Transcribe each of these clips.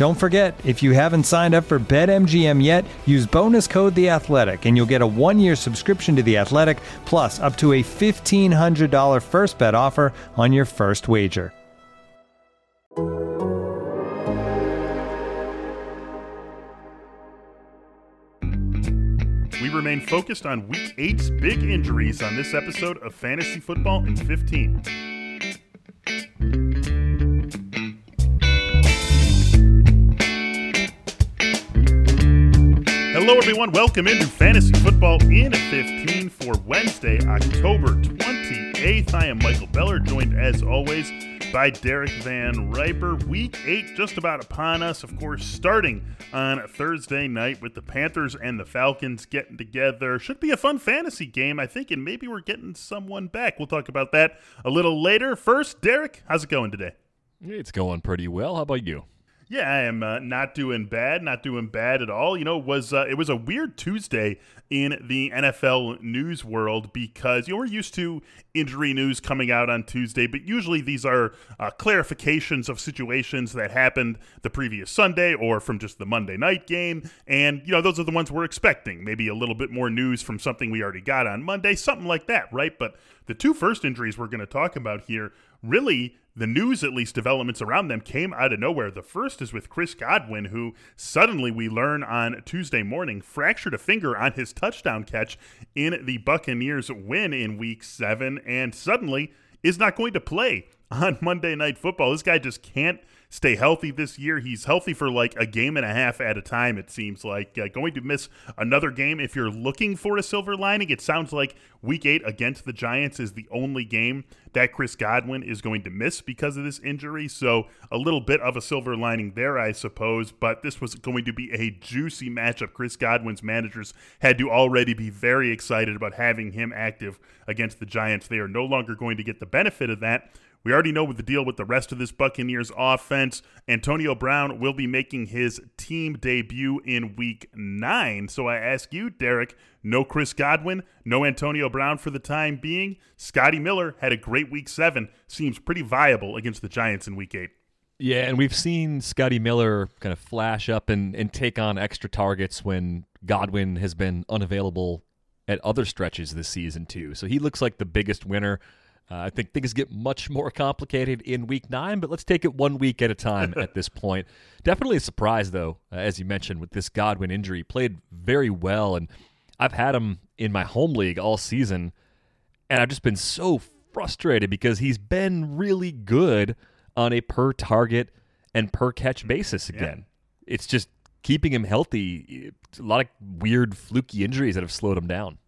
Don't forget, if you haven't signed up for BetMGM yet, use bonus code The Athletic, and you'll get a one-year subscription to The Athletic, plus up to a fifteen hundred dollar first bet offer on your first wager. We remain focused on Week 8's big injuries on this episode of Fantasy Football in 15. Everyone. Welcome into Fantasy Football in 15 for Wednesday, October 28th. I am Michael Beller, joined as always by Derek Van Riper. Week 8 just about upon us, of course, starting on a Thursday night with the Panthers and the Falcons getting together. Should be a fun fantasy game, I think, and maybe we're getting someone back. We'll talk about that a little later. First, Derek, how's it going today? It's going pretty well. How about you? Yeah, I am uh, not doing bad, not doing bad at all. You know, it was uh, it was a weird Tuesday in the NFL news world because you know we're used to injury news coming out on Tuesday, but usually these are uh, clarifications of situations that happened the previous Sunday or from just the Monday night game, and you know those are the ones we're expecting. Maybe a little bit more news from something we already got on Monday, something like that, right? But the two first injuries we're going to talk about here really the news, at least developments around them, came out of nowhere. The first is with Chris Godwin, who suddenly we learn on Tuesday morning fractured a finger on his touchdown catch in the Buccaneers' win in week seven, and suddenly is not going to play on Monday Night Football. This guy just can't stay healthy this year. He's healthy for like a game and a half at a time, it seems like. Uh, going to miss another game. If you're looking for a silver lining, it sounds like week eight against the Giants is the only game that Chris Godwin is going to miss because of this injury. So a little bit of a silver lining there, I suppose. But this was going to be a juicy matchup. Chris Godwin's managers had to already be very excited about having him active against the Giants. They are no longer going to get the benefit of that we already know what the deal with the rest of this Buccaneers offense. Antonio Brown will be making his team debut in week nine. So I ask you, Derek, no Chris Godwin, no Antonio Brown for the time being. Scotty Miller had a great week seven, seems pretty viable against the Giants in week eight. Yeah, and we've seen Scotty Miller kind of flash up and, and take on extra targets when Godwin has been unavailable at other stretches this season, too. So he looks like the biggest winner. Uh, I think things get much more complicated in week nine, but let's take it one week at a time at this point. Definitely a surprise, though, uh, as you mentioned, with this Godwin injury. Played very well, and I've had him in my home league all season, and I've just been so frustrated because he's been really good on a per target and per catch basis again. Yeah. It's just keeping him healthy. A lot of weird, fluky injuries that have slowed him down.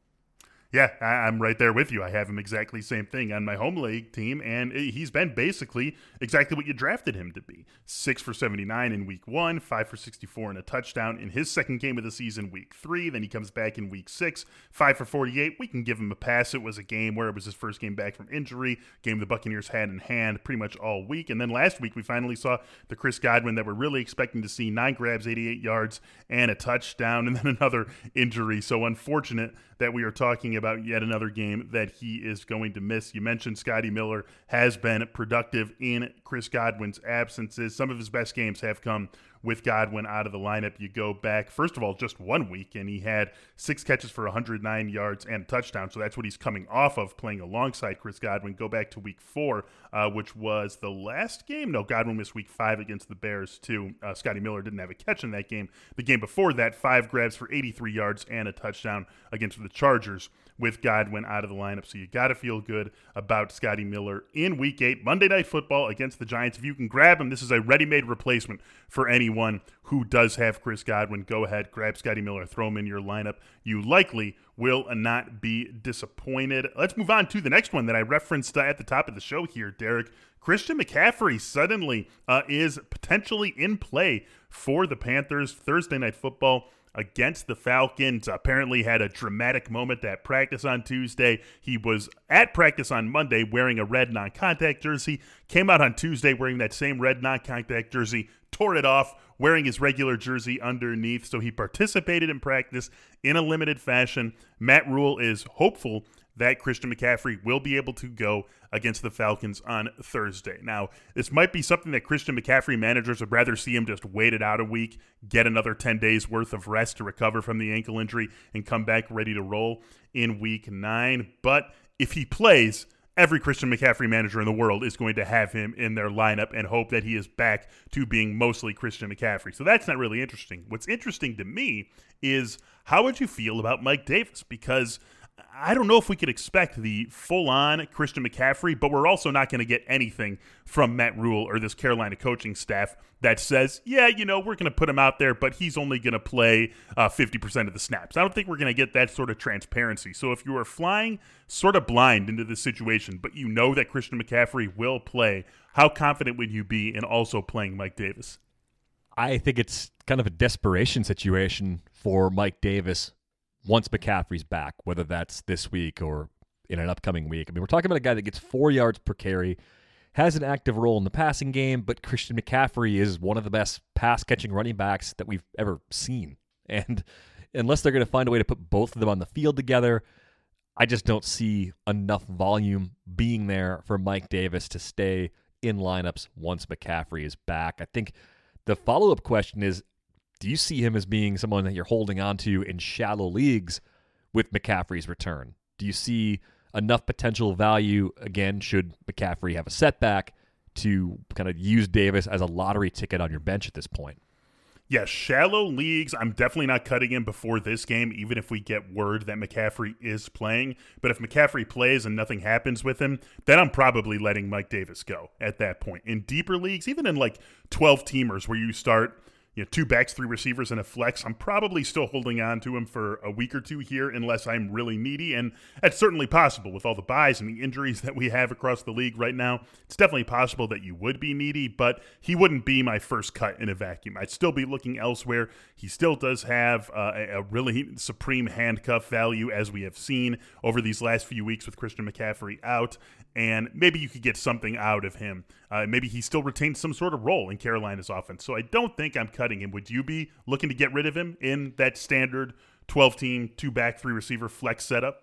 Yeah, I, am right there with you. I have him exactly same thing on my home league team, and he's been basically exactly what you drafted him to be. Six for 79 in week one, five for 64 and a touchdown in his second game of the season, week three. Then he comes back in week six, five for 48. We can give him a pass. It was a game where it was his first game back from injury, game the Buccaneers had in hand pretty much all week. And then last week, we finally saw the Chris Godwin that we're really expecting to see nine grabs, 88 yards, and a touchdown, and then another injury. So unfortunate that we are talking about about yet another game that he is going to miss. You mentioned Scotty Miller has been productive in Chris Godwin's absences. Some of his best games have come with Godwin out of the lineup. You go back, first of all, just one week, and he had six catches for 109 yards and a touchdown. So that's what he's coming off of playing alongside Chris Godwin. Go back to week four, uh, which was the last game. No, Godwin missed week five against the Bears, too. Uh, Scotty Miller didn't have a catch in that game. The game before that, five grabs for 83 yards and a touchdown against the Chargers with Godwin out of the lineup. So you got to feel good about Scotty Miller in week eight, Monday Night Football against the Giants. If you can grab him, this is a ready made replacement for anyone who does have Chris Godwin. Go ahead, grab Scotty Miller, throw him in your lineup. You likely will not be disappointed. Let's move on to the next one that I referenced uh, at the top of the show here, Derek. Christian McCaffrey suddenly uh, is potentially in play for the Panthers Thursday Night Football against the Falcons. Apparently, had a dramatic moment at practice on Tuesday. He was at practice on Monday wearing a red non contact jersey, came out on Tuesday wearing that same red non contact jersey, tore it off, wearing his regular jersey underneath. So he participated in practice in a limited fashion. Matt Rhule is hopeful that Christian McCaffrey will be able to go against the Falcons on Thursday. Now, this might be something that Christian McCaffrey managers would rather see him just wait it out a week, get another 10 days worth of rest to recover from the ankle injury, and come back ready to roll in week nine. But if he plays, every Christian McCaffrey manager in the world is going to have him in their lineup and hope that he is back to being mostly Christian McCaffrey. So that's not really interesting. What's interesting to me is how would you feel about Mike Davis? Because – I don't know if we could expect the full on Christian McCaffrey, but we're also not going to get anything from Matt Rhule or this Carolina coaching staff that says, yeah, you know, we're going to put him out there, but he's only going to play uh, 50% of the snaps. I don't think we're going to get that sort of transparency. So if you are flying sort of blind into this situation, but you know that Christian McCaffrey will play, how confident would you be in also playing Mike Davis? I think it's kind of a desperation situation for Mike Davis once McCaffrey's back, whether that's this week or in an upcoming week. I mean, we're talking about a guy that gets four yards per carry, has an active role in the passing game, but Christian McCaffrey is one of the best pass catching running backs that we've ever seen. And unless they're going to find a way to put both of them on the field together, I just don't see enough volume being there for Mike Davis to stay in lineups once McCaffrey is back. I think the follow up question is do you see him as being someone that you're holding on to in shallow leagues with McCaffrey's return? Do you see enough potential value again should McCaffrey have a setback to kind of use Davis as a lottery ticket on your bench at this point? Yes, shallow leagues. I'm definitely not cutting him before this game, even if we get word that McCaffrey is playing. But if McCaffrey plays and nothing happens with him, then I'm probably letting Mike Davis go at that point. In deeper leagues, even in like 12 teamers where you start you know, two backs, three receivers, and a flex. I'm probably still holding on to him for a week or two here, unless I'm really needy, and that's certainly possible with all the byes and the injuries that we have across the league right now. It's definitely possible that you would be needy, but he wouldn't be my first cut in a vacuum. I'd still be looking elsewhere. He still does have uh, a really supreme handcuff value, as we have seen over these last few weeks with Christian McCaffrey out, and maybe you could get something out of him. Uh, maybe he still retains some sort of role in Carolina's offense. So I don't think I'm cutting him. Would you be looking to get rid of him in that standard 12 team, two back, three receiver flex setup?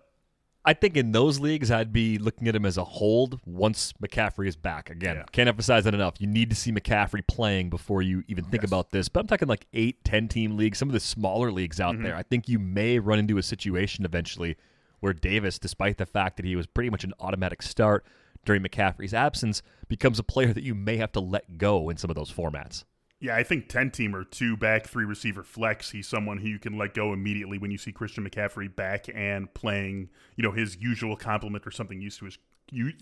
I think in those leagues, I'd be looking at him as a hold once McCaffrey is back. Again, yeah. can't emphasize that enough. You need to see McCaffrey playing before you even think yes. about this. But I'm talking like eight, 10 team leagues, some of the smaller leagues out mm-hmm. there. I think you may run into a situation eventually where Davis, despite the fact that he was pretty much an automatic start, during McCaffrey's absence becomes a player that you may have to let go in some of those formats. Yeah, I think 10 teamer, two back, three receiver flex. He's someone who you can let go immediately when you see Christian McCaffrey back and playing, you know, his usual complement or something used to his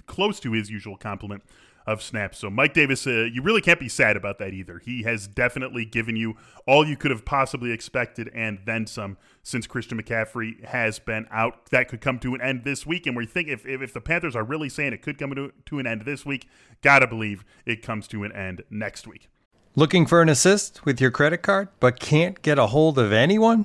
close to his usual complement of snaps. So Mike Davis, uh, you really can't be sad about that either. He has definitely given you all you could have possibly expected and then some since Christian McCaffrey has been out. That could come to an end this week. And we think if, if, if the Panthers are really saying it could come to, to an end this week, gotta believe it comes to an end next week. Looking for an assist with your credit card, but can't get a hold of anyone?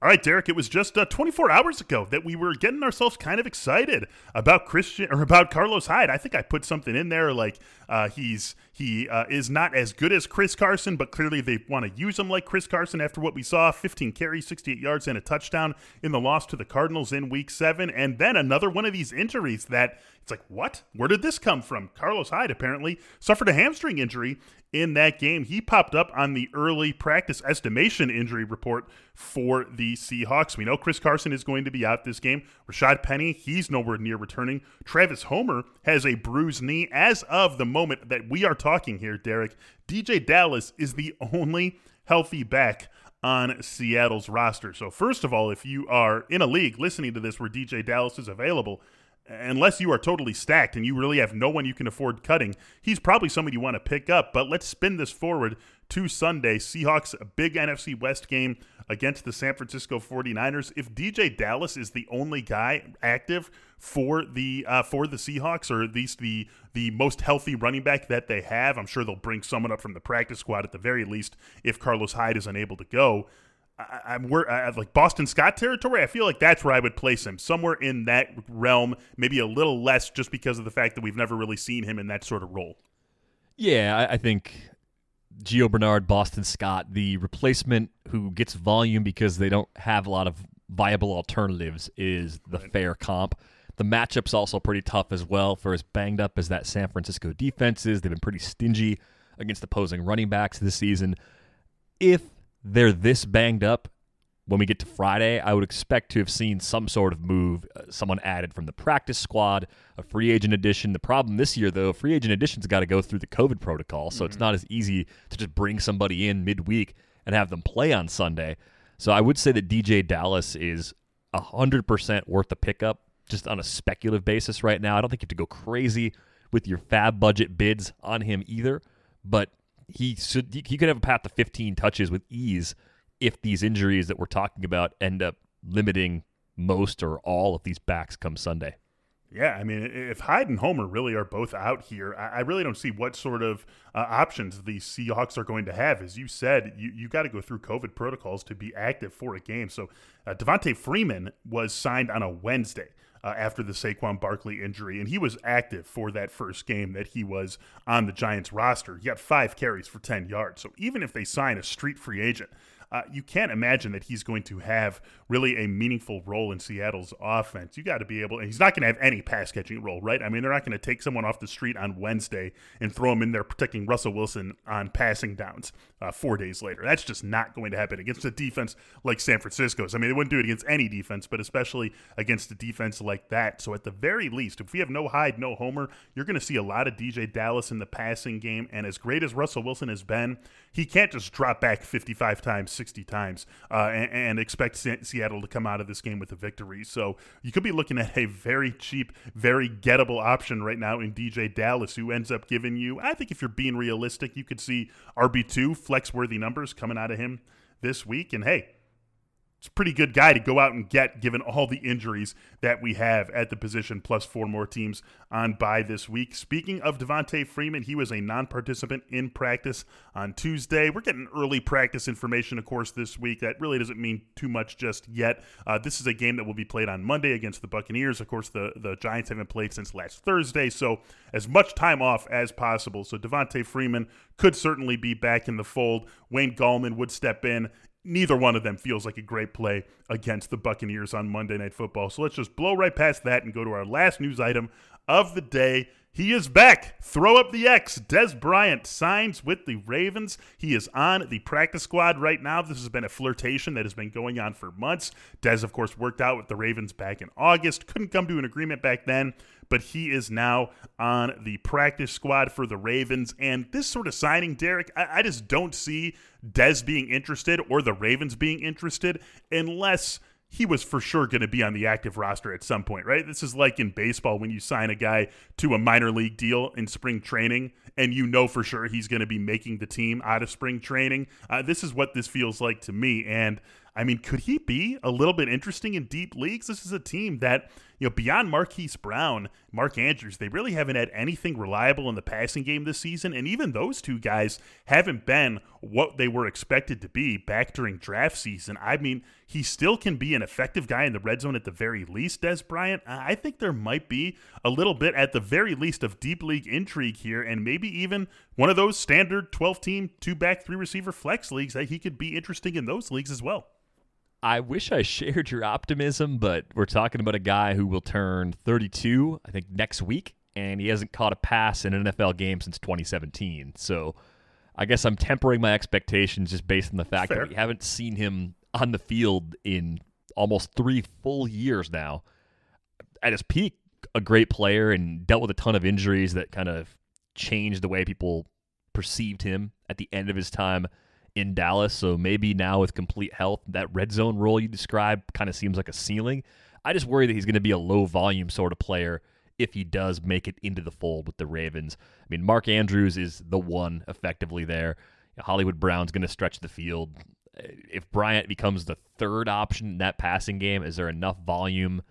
All right, Derek. It was just uh, 24 hours ago that we were getting ourselves kind of excited about Christian or about Carlos Hyde. I think I put something in there like uh, he's he uh, is not as good as Chris Carson, but clearly they want to use him like Chris Carson after what we saw: 15 carries, 68 yards, and a touchdown in the loss to the Cardinals in Week Seven, and then another one of these injuries that it's like, what? Where did this come from? Carlos Hyde apparently suffered a hamstring injury in that game. He popped up on the early practice estimation injury report for the Seahawks. We know Chris Carson is going to be out this game. Rashaad Penny, he's nowhere near returning. Travis Homer has a bruised knee. As of the moment that we are talking here, Derek, DeeJay Dallas is the only healthy back on Seattle's roster. So, first of all, if you are in a league listening to this where DeeJay Dallas is available, unless you are totally stacked and you really have no one you can afford cutting, he's probably someone you want to pick up. But let's spin this forward to Sunday. Seahawks, a big NFC West game against the San Francisco 49ers. If DeeJay Dallas is the only guy active for the uh, for the Seahawks, or at least the the most healthy running back that they have, I'm sure they'll bring someone up from the practice squad at the very least if Carlos Hyde is unable to go. I, am I, like Boston Scott territory. I feel like that's where I would place him, somewhere in that realm, maybe a little less, just because of the fact that we've never really seen him in that sort of role. Yeah, I, I think Gio Bernard, Boston Scott, the replacement who gets volume because they don't have a lot of viable alternatives, is the right. fair comp. The matchup's also pretty tough as well for as banged up as that San Francisco defense is. They've been pretty stingy against opposing running backs this season. If they're this banged up when we get to Friday, I would expect to have seen some sort of move, uh, someone added from the practice squad, a free agent addition. The problem this year, though, free agent additions got to go through the COVID protocol, so mm-hmm. it's not as easy to just bring somebody in midweek and have them play on Sunday. So I would say that DeeJay Dallas is 100% worth the pickup just on a speculative basis right now. I don't think you have to go crazy with your FAAB budget bids on him either, but he should he could have a path to 15 touches with ease if these injuries that we're talking about end up limiting most or all of these backs come Sunday. Yeah, I mean, if Hyde and Homer really are both out here, I really don't see what sort of uh, options the Seahawks are going to have. As you said, you, you got to go through COVID protocols to be active for a game. So uh, Devonta Freeman was signed on a Wednesday uh, after the Saquon Barkley injury, and he was active for that first game that he was on the Giants roster. He got five carries for 10 yards. So even if they sign a street free agent, uh, you can't imagine that he's going to have really a meaningful role in Seattle's offense. You got to be able, and he's not going to have any pass catching role, right? I mean, they're not going to take someone off the street on Wednesday and throw him in there protecting Russell Wilson on passing downs uh, four days later. That's just not going to happen against a defense like San Francisco's. I mean, they wouldn't do it against any defense, but especially against a defense like that. So at the very least, if we have no Hyde, no Homer, you're going to see a lot of DeeJay Dallas in the passing game. And as great as Russell Wilson has been, he can't just drop back 55 times 60 times uh, and, and, expect Seattle to come out of this game with a victory. So you could be looking at a very cheap, very gettable option right now in DeeJay Dallas, who ends up giving you, I think if you're being realistic, you could see RB2 flex worthy numbers coming out of him this week. And hey, it's a pretty good guy to go out and get given all the injuries that we have at the position, plus four more teams on bye this week. Speaking of Devonta Freeman, he was a non participant in practice on Tuesday. We're getting early practice information, of course, this week. That really doesn't mean too much just yet. Uh, this is a game that will be played on Monday against the Buccaneers. Of course, the, the Giants haven't played since last Thursday, so as much time off as possible. So Devonta Freeman could certainly be back in the fold. Wayne Gallman would step in neither one of them feels like a great play against the Buccaneers on Monday Night Football. So let's just blow right past that and go to our last news item of the day. He is back. Throw up the X. Dez Bryant signs with the Ravens. He is on the practice squad right now. This has been a flirtation that has been going on for months. Dez, of course, worked out with the Ravens back in August. Couldn't come to an agreement back then, but he is now on the practice squad for the Ravens. And this sort of signing, Derek, I, I just don't see Dez being interested or the Ravens being interested unless he was for sure going to be on the active roster at some point, right? This is like in baseball when you sign a guy to a minor league deal in spring training and you know for sure he's going to be making the team out of spring training. Uh, this is what this feels like to me. And I mean, could he be a little bit interesting in deep leagues? This is a team that, you know, beyond Marquise Brown, Mark Andrews, they really haven't had anything reliable in the passing game this season. And even those two guys haven't been what they were expected to be back during draft season. I mean, he still can be an effective guy in the red zone at the very least, Dez Bryant. I think there might be a little bit, at the very least, of deep league intrigue here, and maybe even one of those standard 12 team, two back, three receiver flex leagues that he could be interesting in those leagues as well. I wish I shared your optimism, but we're talking about a guy who will turn 32, I think, next week, and he hasn't caught a pass in an NFL game since 2017. So I guess I'm tempering my expectations just based on the fact Fair. that we haven't seen him on the field in almost three full years now. At his peak, a great player and dealt with a ton of injuries that kind of changed the way people perceived him at the end of his time in Dallas. So maybe now with complete health, that red zone role you describe kind of seems like a ceiling. I just worry that he's going to be a low volume sort of player if he does make it into the fold with the Ravens. I mean, Mark Andrews is the one effectively there. Hollywood Brown's going to stretch the field. If Bryant becomes the third option in that passing game, is there enough volume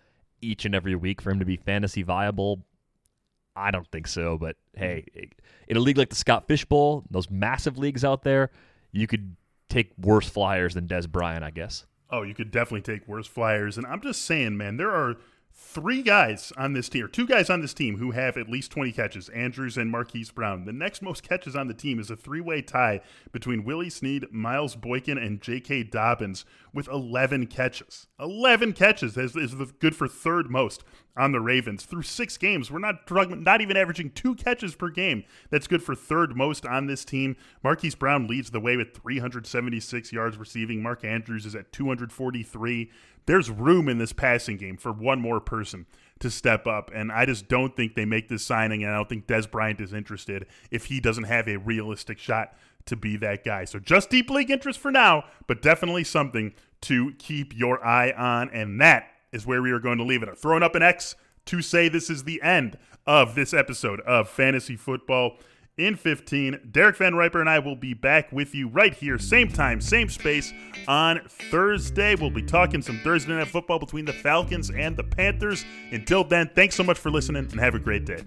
each and every week for him to be fantasy viable? I don't think so. But hey, in a league like the Scott Fishbowl, those massive leagues out there, you could take worse flyers than Dez Bryant, I guess. Oh, you could definitely take worse flyers. And I'm just saying, man, there are three guys on this team, two guys on this team who have at least 20 catches Andrews and Marquise Brown. The next most catches on the team is a three way tie between Willie Snead, Miles Boykin, and J.K. Dobbins with 11 catches. 11 catches is, is good for third most on the Ravens. Through six games, we're not not even averaging two catches per game. That's good for third most on this team. Marquise Brown leads the way with 376 yards receiving. Mark Andrews is at 243 there's room in this passing game for one more person to step up. And I just don't think they make this signing, and I don't think Dez Bryant is interested if he doesn't have a realistic shot to be that guy. So just deep league interest for now, but definitely something to keep your eye on. And that is where we are going to leave it. I'm throwing up an X to say this is the end of this episode of Fantasy Football in 15. Derek Van Riper and I will be back with you right here, same time, same space on Thursday. We'll be talking some Thursday night football between the Falcons and the Panthers. Until then, thanks so much for listening and have a great day.